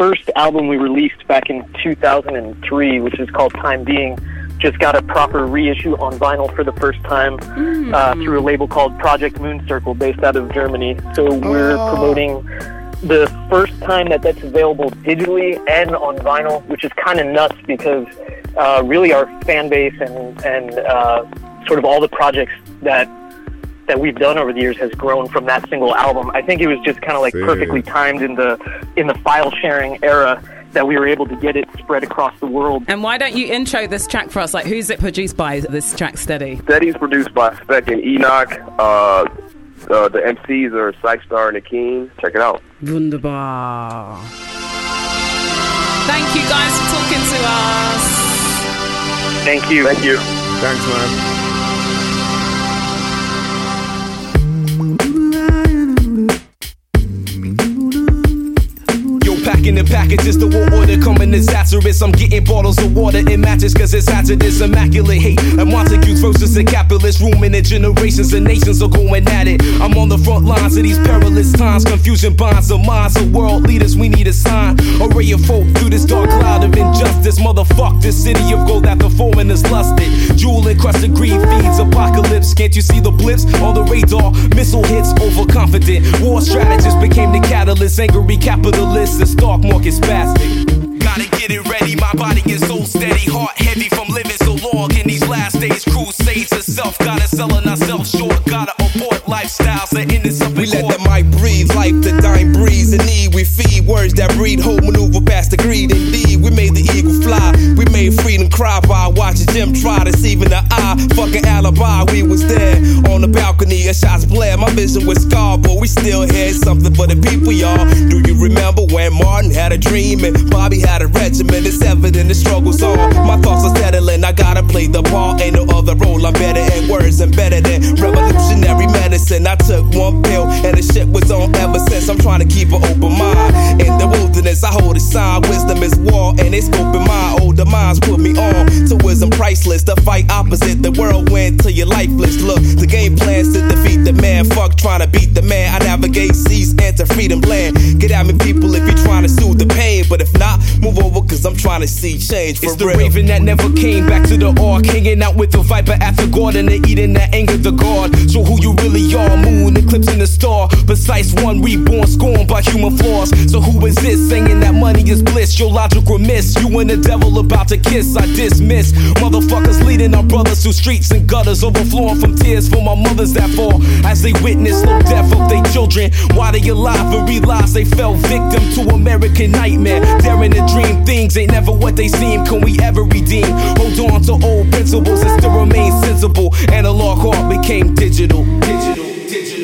first album we released back in 2003, which is called Time Being, just got a proper reissue on vinyl for the first time mm. uh, through a label called Project Moon Circle, based out of Germany. So we're oh. promoting the first time that that's available digitally and on vinyl, which is kind of nuts because uh, really our fan base and and uh, sort of all the projects that that we've done over the years has grown from that single album. I think it was just kind of like perfectly timed in the in the file sharing era that we were able to get it spread across the world. And why don't you intro this track for us? Like, who's it produced by? This track, Steady. Steady's produced by Speck and Enoch. Uh, uh, the MCs are Cise Star and Akin. Check it out. Wunderbar. Thank you guys for talking to us. Thank you. Thank you. Thanks, man. Packages, the war order coming disastrous. I'm getting bottles of water in matches cause it's hazardous. Immaculate hate. And Montagues versus the capitalist. Ruminant generations and nations are going at it. I'm on the front lines of these perilous times. Confusion bonds the minds of world leaders. We need a sign. A ray of hope through this dark cloud of injustice. Motherfuck this city of gold that the foreigners lusted. Jewel encrusted greed feeds apocalypse. Can't you see the blips on the radar? Missile hits overconfident. War strategists became the catalyst. Angry capitalists The stock market spastic. Gotta get it ready, my body is so steady, heart heavy from living so long in these last days. Crusades itself, gotta sell selling ourselves short, gotta abort lifestyles that end up We let the mic breathe, life the dime breeze. The need, we feed words that breed hope, maneuver past the greed. Indeed, cry by watching Jim try deceiving the eye. Fucking alibi, we was there on the balcony, a shots blare. My vision was scarred, but we still had something for the people, y'all. Do you remember when Martin had a dream and Bobby had a regiment? It's evident the struggle's on. My thoughts are settling, I gotta play the part. Ain't no other role, I'm better at words and better than revolutionary medicine. I took one pill and the shit was on ever since. I'm trying to keep an open mind. Priceless. The fight opposite the whirlwind till you're lifeless. Look, the game plans to defeat the man. Fuck trying to beat the man. I navigate seas, enter freedom land. Get at me, people, if you're trying to soothe the pain. But if not, move over, cause I'm trying to see change. For it's the raven that never came back to the ark. Hanging out with the viper after garden and eating that anger the god. So who you really are, moon eclipsing the star. Precise one reborn, scorned by human flaws. So who is this saying that money is bliss? Your logic remiss. You and the devil about to kiss. I dismiss. Motherfuckers leading our brothers through streets and gutters, overflowing from tears for my mothers that fall as they witness slow death of their children. Why they alive and realize they fell victim to American nightmare. Daring to dream things ain't never what they seem. Can we ever redeem? Hold on to old principles and still remain sensible. Analog art became digital, digital, digital.